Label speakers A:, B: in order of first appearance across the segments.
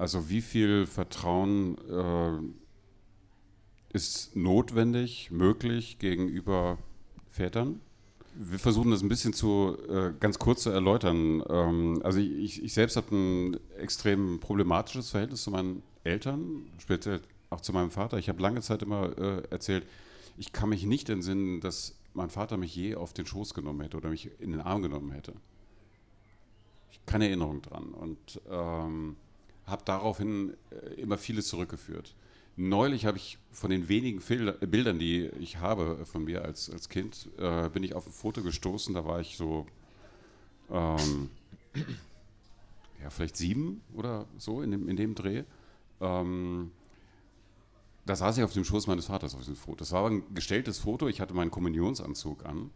A: Also wie viel Vertrauen äh, ist notwendig, möglich gegenüber Vätern? Wir versuchen das ein bisschen zu äh, ganz kurz zu erläutern. Ähm, also ich, ich selbst habe ein extrem problematisches Verhältnis zu meinen Eltern, speziell auch zu meinem Vater. Ich habe lange Zeit immer äh, erzählt, ich kann mich nicht entsinnen, dass mein Vater mich je auf den Schoß genommen hätte oder mich in den Arm genommen hätte. Ich keine Erinnerung dran und ähm, habe daraufhin äh, immer vieles zurückgeführt. Neulich habe ich von den wenigen Fil Bildern, die ich habe von mir als, als Kind, äh, bin ich auf ein Foto gestoßen, da war ich so ähm, ja, vielleicht sieben oder so in dem, in dem Dreh. Ähm, da saß ich auf dem Schoß meines Vaters auf diesem Foto. Das war ein gestelltes Foto. Ich hatte meinen Kommunionsanzug an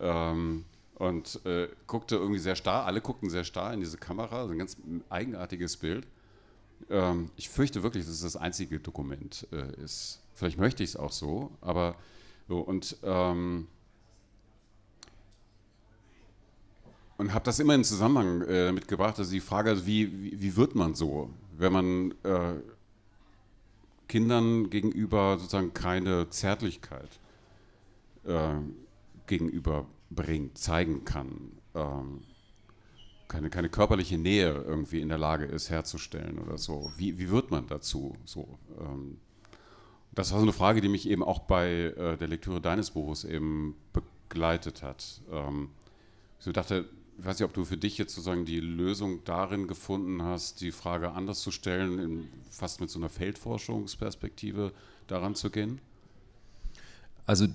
A: ähm, und äh, guckte irgendwie sehr starr. Alle guckten sehr starr in diese Kamera. Also ein ganz eigenartiges Bild. Ähm, ich fürchte wirklich, dass es das einzige Dokument äh, ist. Vielleicht möchte ich es auch so, aber so und ähm, und habe das immer in Zusammenhang äh, mitgebracht, also die Frage, also wie, wie, wie, wird man so, wenn man äh, Kindern gegenüber sozusagen keine Zärtlichkeit äh, gegenüber bringt, zeigen kann, ähm, keine, keine körperliche Nähe irgendwie in der Lage ist herzustellen oder so. Wie, wie wird man dazu so? Ähm, das war so eine Frage, die mich eben auch bei äh, der Lektüre deines Buches eben begleitet hat. Ähm, ich dachte, ich weiß nicht, ob du für dich jetzt sozusagen die Lösung darin gefunden hast, die Frage anders zu stellen, in, fast mit so einer Feldforschungsperspektive daran zu gehen?
B: Also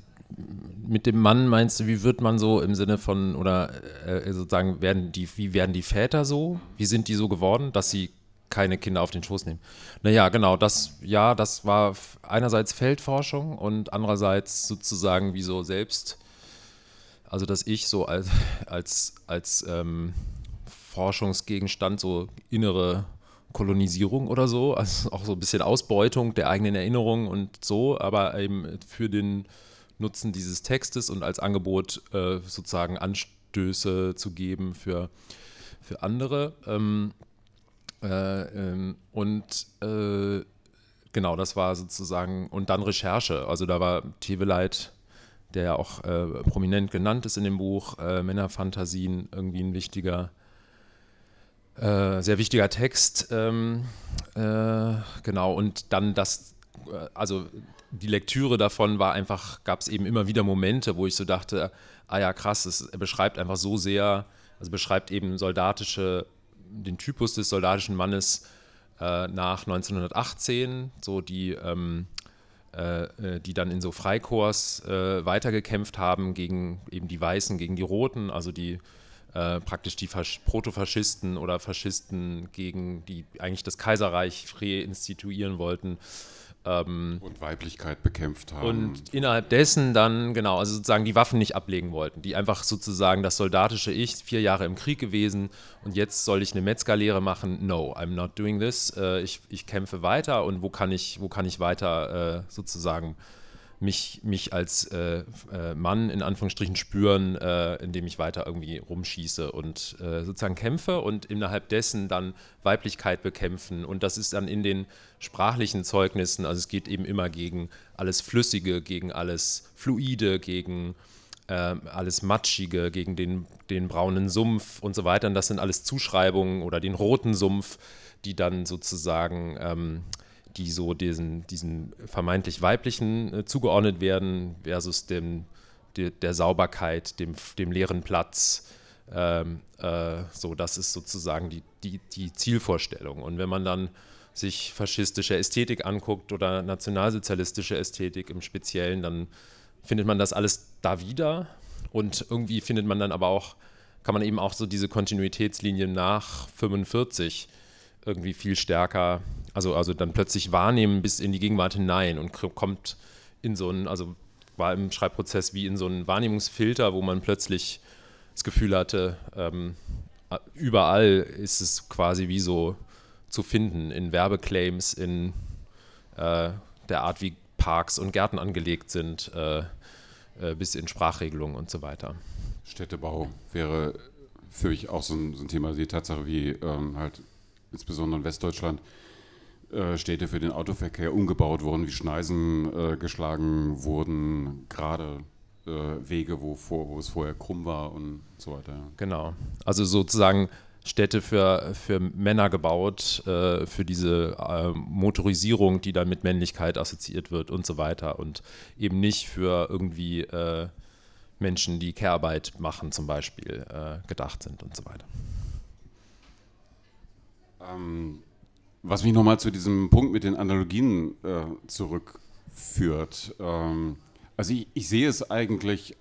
B: mit dem Mann meinst du, wie wird man so im Sinne von, oder äh, sozusagen, werden die, wie werden die Väter so? Wie sind die so geworden, dass sie keine Kinder auf den Schoß nehmen? Naja, genau, das, ja, das war einerseits Feldforschung und andererseits sozusagen wie so selbst also, dass ich so als, als, als ähm, Forschungsgegenstand so innere Kolonisierung oder so, also auch so ein bisschen Ausbeutung der eigenen Erinnerungen und so, aber eben für den Nutzen dieses Textes und als Angebot äh, sozusagen Anstöße zu geben für, für andere. Ähm, äh, ähm, und äh, genau, das war sozusagen, und dann Recherche. Also da war Teveleit der ja auch äh, prominent genannt ist in dem Buch, äh, Männerfantasien, irgendwie ein wichtiger, äh, sehr wichtiger Text. Ähm, äh, genau, und dann das, also die Lektüre davon war einfach, gab es eben immer wieder Momente, wo ich so dachte, ah ja, krass, es, beschreibt einfach so sehr, also beschreibt eben soldatische, den Typus des soldatischen Mannes äh, nach 1918, so die ähm, äh, äh, die dann in so Freikorps äh, weitergekämpft haben gegen eben die Weißen, gegen die Roten, also die äh, praktisch die Fasch Protofaschisten oder Faschisten gegen die eigentlich das Kaiserreich reinstituieren wollten.
A: Ähm, und Weiblichkeit bekämpft haben.
B: Und innerhalb dessen dann, genau, also sozusagen die Waffen nicht ablegen wollten, die einfach sozusagen das soldatische Ich, vier Jahre im Krieg gewesen und jetzt soll ich eine Metzgerlehre machen. No, I'm not doing this. Äh, ich, ich kämpfe weiter und wo kann ich, wo kann ich weiter äh, sozusagen mich, mich als äh, äh, Mann in Anführungsstrichen spüren, äh, indem ich weiter irgendwie rumschieße und äh, sozusagen kämpfe und innerhalb dessen dann Weiblichkeit bekämpfen. Und das ist dann in den sprachlichen Zeugnissen, also es geht eben immer gegen alles Flüssige, gegen alles Fluide, gegen ähm, alles Matschige, gegen den, den braunen Sumpf und so weiter. Und das sind alles Zuschreibungen oder den roten Sumpf, die dann sozusagen ähm, die so diesen, diesen vermeintlich weiblichen äh, zugeordnet werden, versus dem, de, der Sauberkeit, dem, dem leeren Platz. Ähm, äh, so, das ist sozusagen die, die, die Zielvorstellung. Und wenn man dann sich faschistische Ästhetik anguckt oder nationalsozialistische Ästhetik im Speziellen, dann findet man das alles da wieder. Und irgendwie findet man dann aber auch, kann man eben auch so diese Kontinuitätslinie nach 45 irgendwie viel stärker also, also dann plötzlich wahrnehmen bis in die Gegenwart hinein und kommt in so einen, also war im Schreibprozess wie in so einen Wahrnehmungsfilter, wo man plötzlich das Gefühl hatte, ähm, überall ist es quasi wie so zu finden, in Werbeclaims, in äh, der Art, wie Parks und Gärten angelegt sind, äh, äh, bis in Sprachregelungen und so weiter.
A: Städtebau wäre für mich auch so ein, so ein Thema, die Tatsache, wie ähm, halt insbesondere in Westdeutschland, äh, Städte für den Autoverkehr umgebaut wurden, wie Schneisen äh, geschlagen wurden, gerade äh, Wege, wo, vor, wo es vorher krumm war und so weiter.
B: Genau. Also sozusagen Städte für, für Männer gebaut, äh, für diese äh, Motorisierung, die dann mit Männlichkeit assoziiert wird und so weiter und eben nicht für irgendwie äh, Menschen, die Care-Arbeit machen zum Beispiel, äh, gedacht sind und so weiter.
A: Ähm, was mich nochmal zu diesem Punkt mit den Analogien äh, zurückführt. Ähm, also ich, ich sehe es eigentlich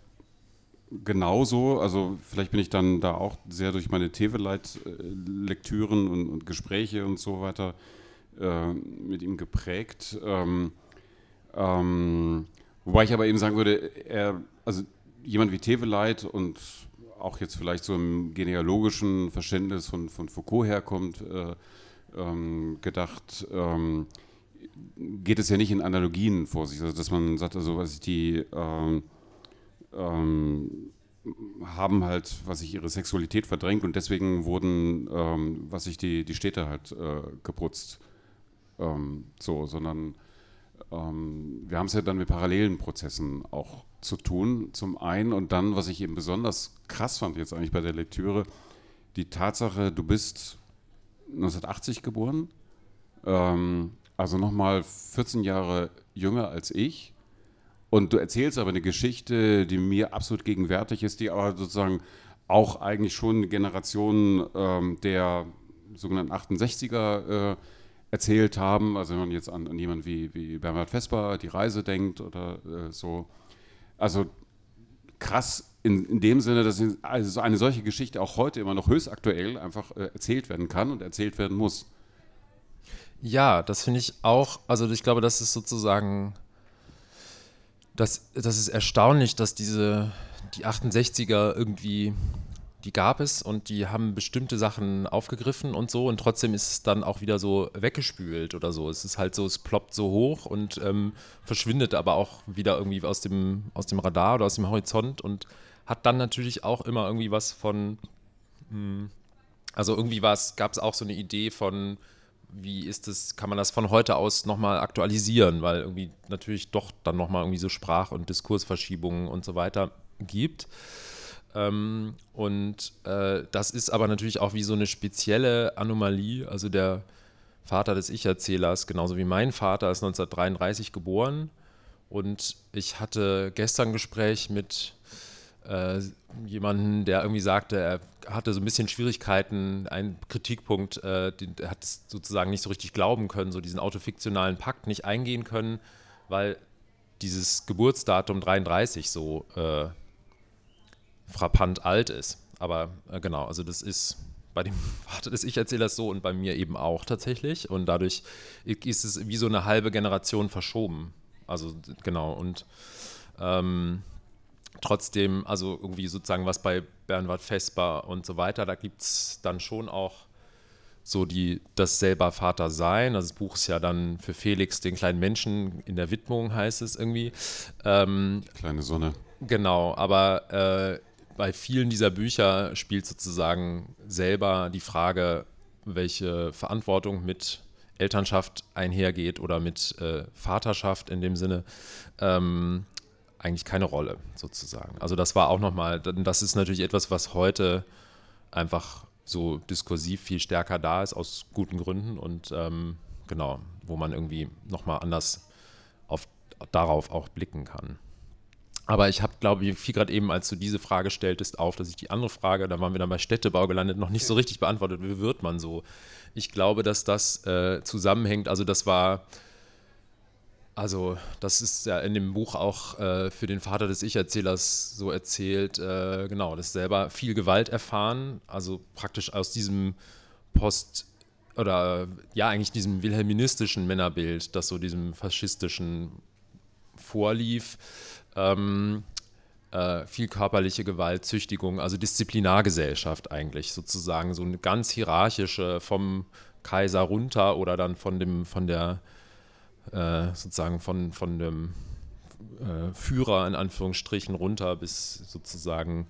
A: genauso. Also vielleicht bin ich dann da auch sehr durch meine Teveleit-Lektüren und, und, Gespräche und so weiter äh, mit ihm geprägt. Ähm, ähm, wobei ich aber eben sagen würde, er, also jemand wie Teveleit und auch jetzt vielleicht so im genealogischen Verständnis von, von Foucault herkommt, äh, ähm, gedacht, ähm, geht es ja nicht in Analogien vor sich, also dass man sagt, also was ich die ähm, ähm, haben halt, was ich ihre Sexualität verdrängt und deswegen wurden, ähm, was ich die, die Städte halt äh, geputzt. Ähm, so, sondern wir haben es ja dann mit parallelen Prozessen auch zu tun, zum einen und dann, was ich eben besonders krass fand jetzt eigentlich bei der Lektüre, die Tatsache, du bist 1980 geboren, ähm, also nochmal 14 Jahre jünger als ich und du erzählst aber eine Geschichte, die mir absolut gegenwärtig ist, die aber sozusagen auch eigentlich schon eine Generation ähm, der sogenannten 68er äh, erzählt haben. Also wenn man jetzt an, an jemanden wie, wie Bernhard Vesper, die Reise denkt oder äh, so. Also krass in, in dem Sinne, dass also eine solche Geschichte auch heute immer noch höchst aktuell einfach äh, erzählt werden kann und erzählt werden muss.
B: Ja, das finde ich auch, also ich glaube, das ist sozusagen das, das ist erstaunlich, dass diese, die 68er irgendwie, die gab es und die haben bestimmte Sachen aufgegriffen und so und trotzdem ist es dann auch wieder so weggespült oder so. Es ist halt so, es ploppt so hoch und ähm, verschwindet aber auch wieder irgendwie aus dem, aus dem Radar oder aus dem Horizont und hat dann natürlich auch immer irgendwie was von, mh, hm, also irgendwie gab es auch so eine Idee von, wie ist das, kann man das von heute aus nochmal aktualisieren, weil irgendwie natürlich doch dann nochmal irgendwie so Sprach- und Diskursverschiebungen und so weiter gibt. Ähm, und äh, das ist aber natürlich auch wie so eine spezielle Anomalie. Also der Vater des Ich-Erzählers, genauso wie mein Vater, ist 1933 geboren. Und ich hatte gestern ein Gespräch mit äh, jemanden, der irgendwie sagte, er hatte so ein bisschen Schwierigkeiten, ein Kritikpunkt, äh, den, er hat es sozusagen nicht so richtig glauben können, so diesen autofiktionalen Pakt nicht eingehen können, weil dieses Geburtsdatum 33 so äh, frappant alt ist. Aber äh, genau, also das ist bei dem Vater des Ich-Erzählers so und bei mir eben auch tatsächlich. Und dadurch ist es wie so eine halbe Generation verschoben. Also genau, und ähm, trotzdem, also irgendwie sozusagen was bei Bernhard Vesper und so weiter, da gibt es dann schon auch so die, das selber Vater sein. Also das Buch ist ja dann für Felix, den kleinen Menschen, in der Widmung heißt es irgendwie. Ähm,
A: Kleine Sonne.
B: Genau, aber äh, bei vielen dieser Bücher spielt sozusagen selber die Frage, welche Verantwortung mit Elternschaft einhergeht oder mit äh, Vaterschaft in dem Sinne. Ähm, eigentlich keine Rolle, sozusagen. Also das war auch nochmal, das ist natürlich etwas, was heute einfach so diskursiv viel stärker da ist, aus guten Gründen und ähm, genau, wo man irgendwie nochmal anders auf, darauf auch blicken kann. Aber ich habe, glaube ich, fiel gerade eben, als du diese Frage stelltest, auf, dass ich die andere Frage, da waren wir dann bei Städtebau gelandet, noch nicht so richtig beantwortet. Wie wird man so? Ich glaube, dass das äh, zusammenhängt. Also, das war also, das ist ja in dem Buch auch äh, für den Vater des Ich-Erzählers so erzählt, äh, genau, das selber viel Gewalt erfahren, also praktisch aus diesem Post- oder ja, eigentlich diesem wilhelministischen Männerbild, das so diesem faschistischen vorlief. Ähm, äh, viel körperliche Gewalt, Züchtigung, also Disziplinargesellschaft eigentlich sozusagen, so eine ganz hierarchische vom Kaiser runter oder dann von dem, von der äh, sozusagen von, von dem äh, Führer in Anführungsstrichen runter bis sozusagen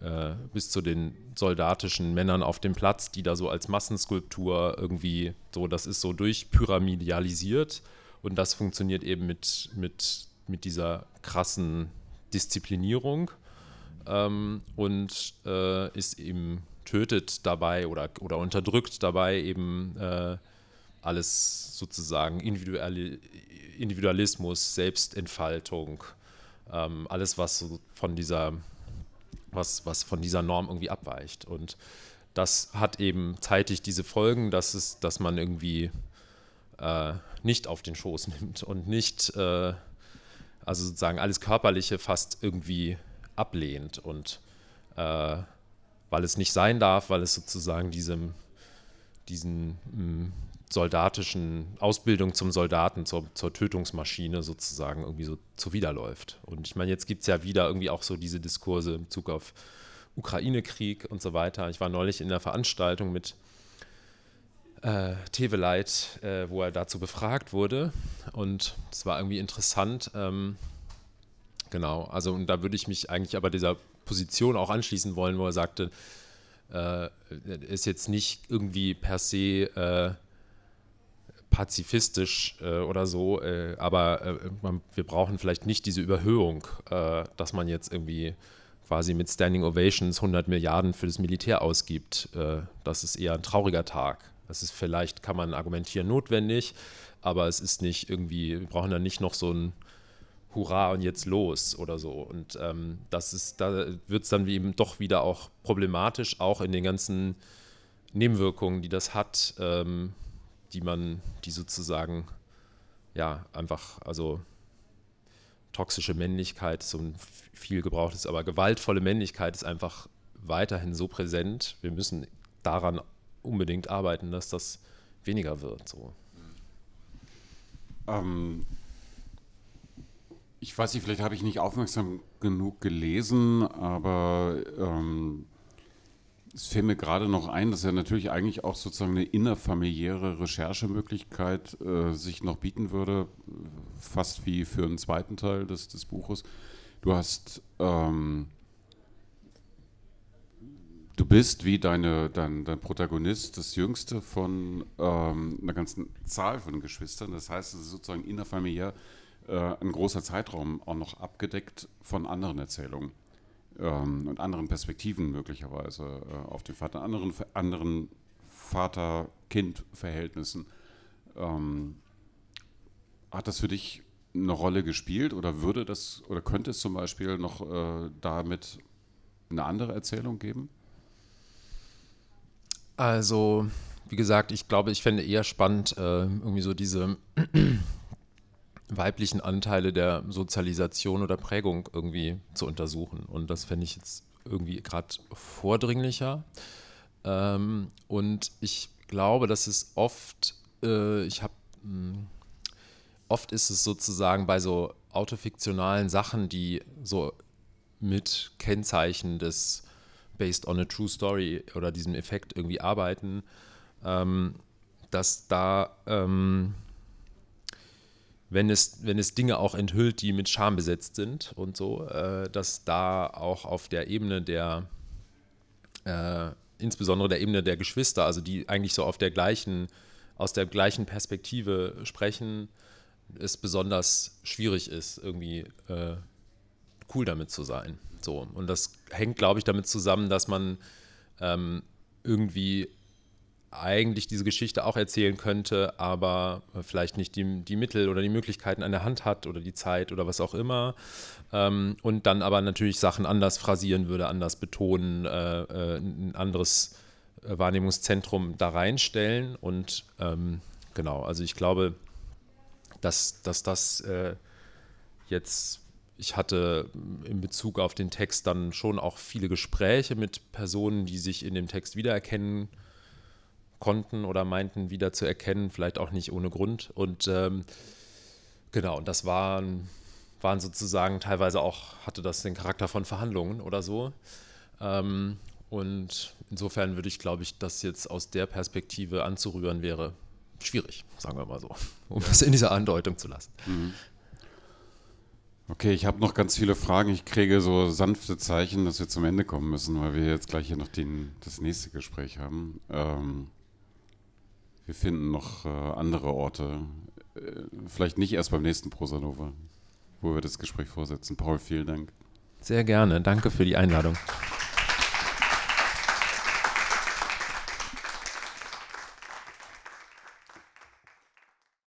B: äh, bis zu den soldatischen Männern auf dem Platz, die da so als Massenskulptur irgendwie so, das ist so durchpyramidalisiert und das funktioniert eben mit, mit, mit dieser krassen Disziplinierung ähm, und äh, ist eben tötet dabei oder, oder unterdrückt dabei eben äh, alles sozusagen Individual, Individualismus, Selbstentfaltung, ähm, alles, was von dieser, was, was von dieser Norm irgendwie abweicht. Und das hat eben zeitig diese Folgen, dass, es, dass man irgendwie äh, nicht auf den Schoß nimmt und nicht, äh, also sozusagen alles Körperliche fast irgendwie ablehnt und äh, weil es nicht sein darf, weil es sozusagen diesem, diesen mh, mm, soldatischen Ausbildung zum Soldaten, zur, zur, Tötungsmaschine sozusagen irgendwie so zuwiderläuft. Und ich meine, jetzt gibt es ja wieder irgendwie auch so diese Diskurse im Bezug auf Ukraine-Krieg und so weiter. Ich war neulich in einer Veranstaltung mit äh, Teveleit, äh, wo er dazu befragt wurde. Und es war irgendwie interessant. Ähm, genau, also und da würde ich mich eigentlich aber dieser Position auch anschließen wollen, wo er sagte, äh, ist jetzt nicht irgendwie per se äh, pazifistisch äh, oder so, äh, aber äh, man, wir brauchen vielleicht nicht diese Überhöhung, äh, dass man jetzt irgendwie quasi mit Standing Ovations 100 Milliarden für das Militär ausgibt. Das ist eher ein trauriger Tag. Das ist vielleicht, kann man argumentieren, notwendig, aber es ist nicht irgendwie, wir brauchen da nicht noch so ein Hurra und jetzt los oder so. Und ähm, das ist, da wird es dann eben doch wieder auch problematisch, auch in den ganzen Nebenwirkungen, die das hat. Ähm, die man, die sozusagen, ja, einfach, also toxische Männlichkeit, so ein viel gebrauchtes, aber gewaltvolle Männlichkeit ist einfach weiterhin so präsent. Wir müssen daran unbedingt arbeiten, dass das weniger wird. So.
A: Ähm, ich weiß nicht, vielleicht habe ich nicht aufmerksam genug gelesen, aber ähm, es fällt mir gerade noch ein, dass ja natürlich eigentlich auch sozusagen eine innerfamiliäre Recherchemöglichkeit äh, sich noch bieten würde, fast wie für einen zweiten Teil des, des Buches. Du hast, ähm, bist wie deine, dein, dein Protagonist das jüngste von ähm, einer ganzen Zahl von Geschwistern. Das heißt, es ist sozusagen innerfamiliär äh, ein großer Zeitraum auch noch abgedeckt von anderen Erzählungen ähm, und anderen Perspektiven möglicherweise äh, auf den Vater, anderen, anderen Vater-Kind-Verhältnissen. Ähm, hat das für dich eine Rolle gespielt oder würde das oder könnte es zum Beispiel noch äh, damit eine andere Erzählung geben?
B: Also, wie gesagt, ich glaube, ich fände eher spannend, äh, irgendwie so diese weiblichen Anteile der Sozialisation oder Prägung irgendwie zu untersuchen. Und das fände ich jetzt irgendwie gerade vordringlicher. Ähm, und ich glaube, dass es oft, äh, ich habe, hm, oft ist es sozusagen bei so autofiktionalen Sachen, die so mit Kennzeichen des Based on a True Story oder diesem Effekt irgendwie arbeiten, ähm, dass da ähm, wenn es, wenn es Dinge auch enthüllt, die mit Scham besetzt sind und so, äh, dass da auch auf der Ebene der, äh, insbesondere der Ebene der Geschwister, also die eigentlich so auf der gleichen, aus der gleichen Perspektive sprechen, es besonders schwierig ist, irgendwie äh, cool damit zu sein. So. Und das hängt, glaube ich, damit zusammen, dass man ähm, irgendwie eigentlich diese Geschichte auch erzählen könnte, aber vielleicht nicht die, die Mittel oder die Möglichkeiten an der Hand hat oder die Zeit oder was auch immer. Ähm, und dann aber natürlich Sachen anders phrasieren würde, anders betonen, äh, äh, ein anderes Wahrnehmungszentrum da reinstellen. Und ähm, genau, also ich glaube, dass, dass das äh, jetzt ich hatte in Bezug auf den Text dann schon auch viele Gespräche mit Personen, die sich in dem Text wiedererkennen konnten oder meinten wieder zu erkennen, vielleicht auch nicht ohne Grund. Und ähm, genau, und das waren, waren sozusagen teilweise auch, hatte das den Charakter von Verhandlungen oder so. Ähm, und insofern würde ich, glaube ich, das jetzt aus der Perspektive anzurühren wäre schwierig, sagen wir mal so, um das in dieser Andeutung zu lassen. Mhm.
A: Okay, ich habe noch ganz viele Fragen. Ich kriege so sanfte Zeichen, dass wir zum Ende kommen müssen, weil wir jetzt gleich hier noch den, das nächste Gespräch haben. Ähm, wir finden noch äh, andere Orte. Äh, vielleicht nicht erst beim nächsten Prosanova, wo wir das Gespräch vorsetzen. Paul, vielen Dank.
B: Sehr gerne. Danke für die Einladung.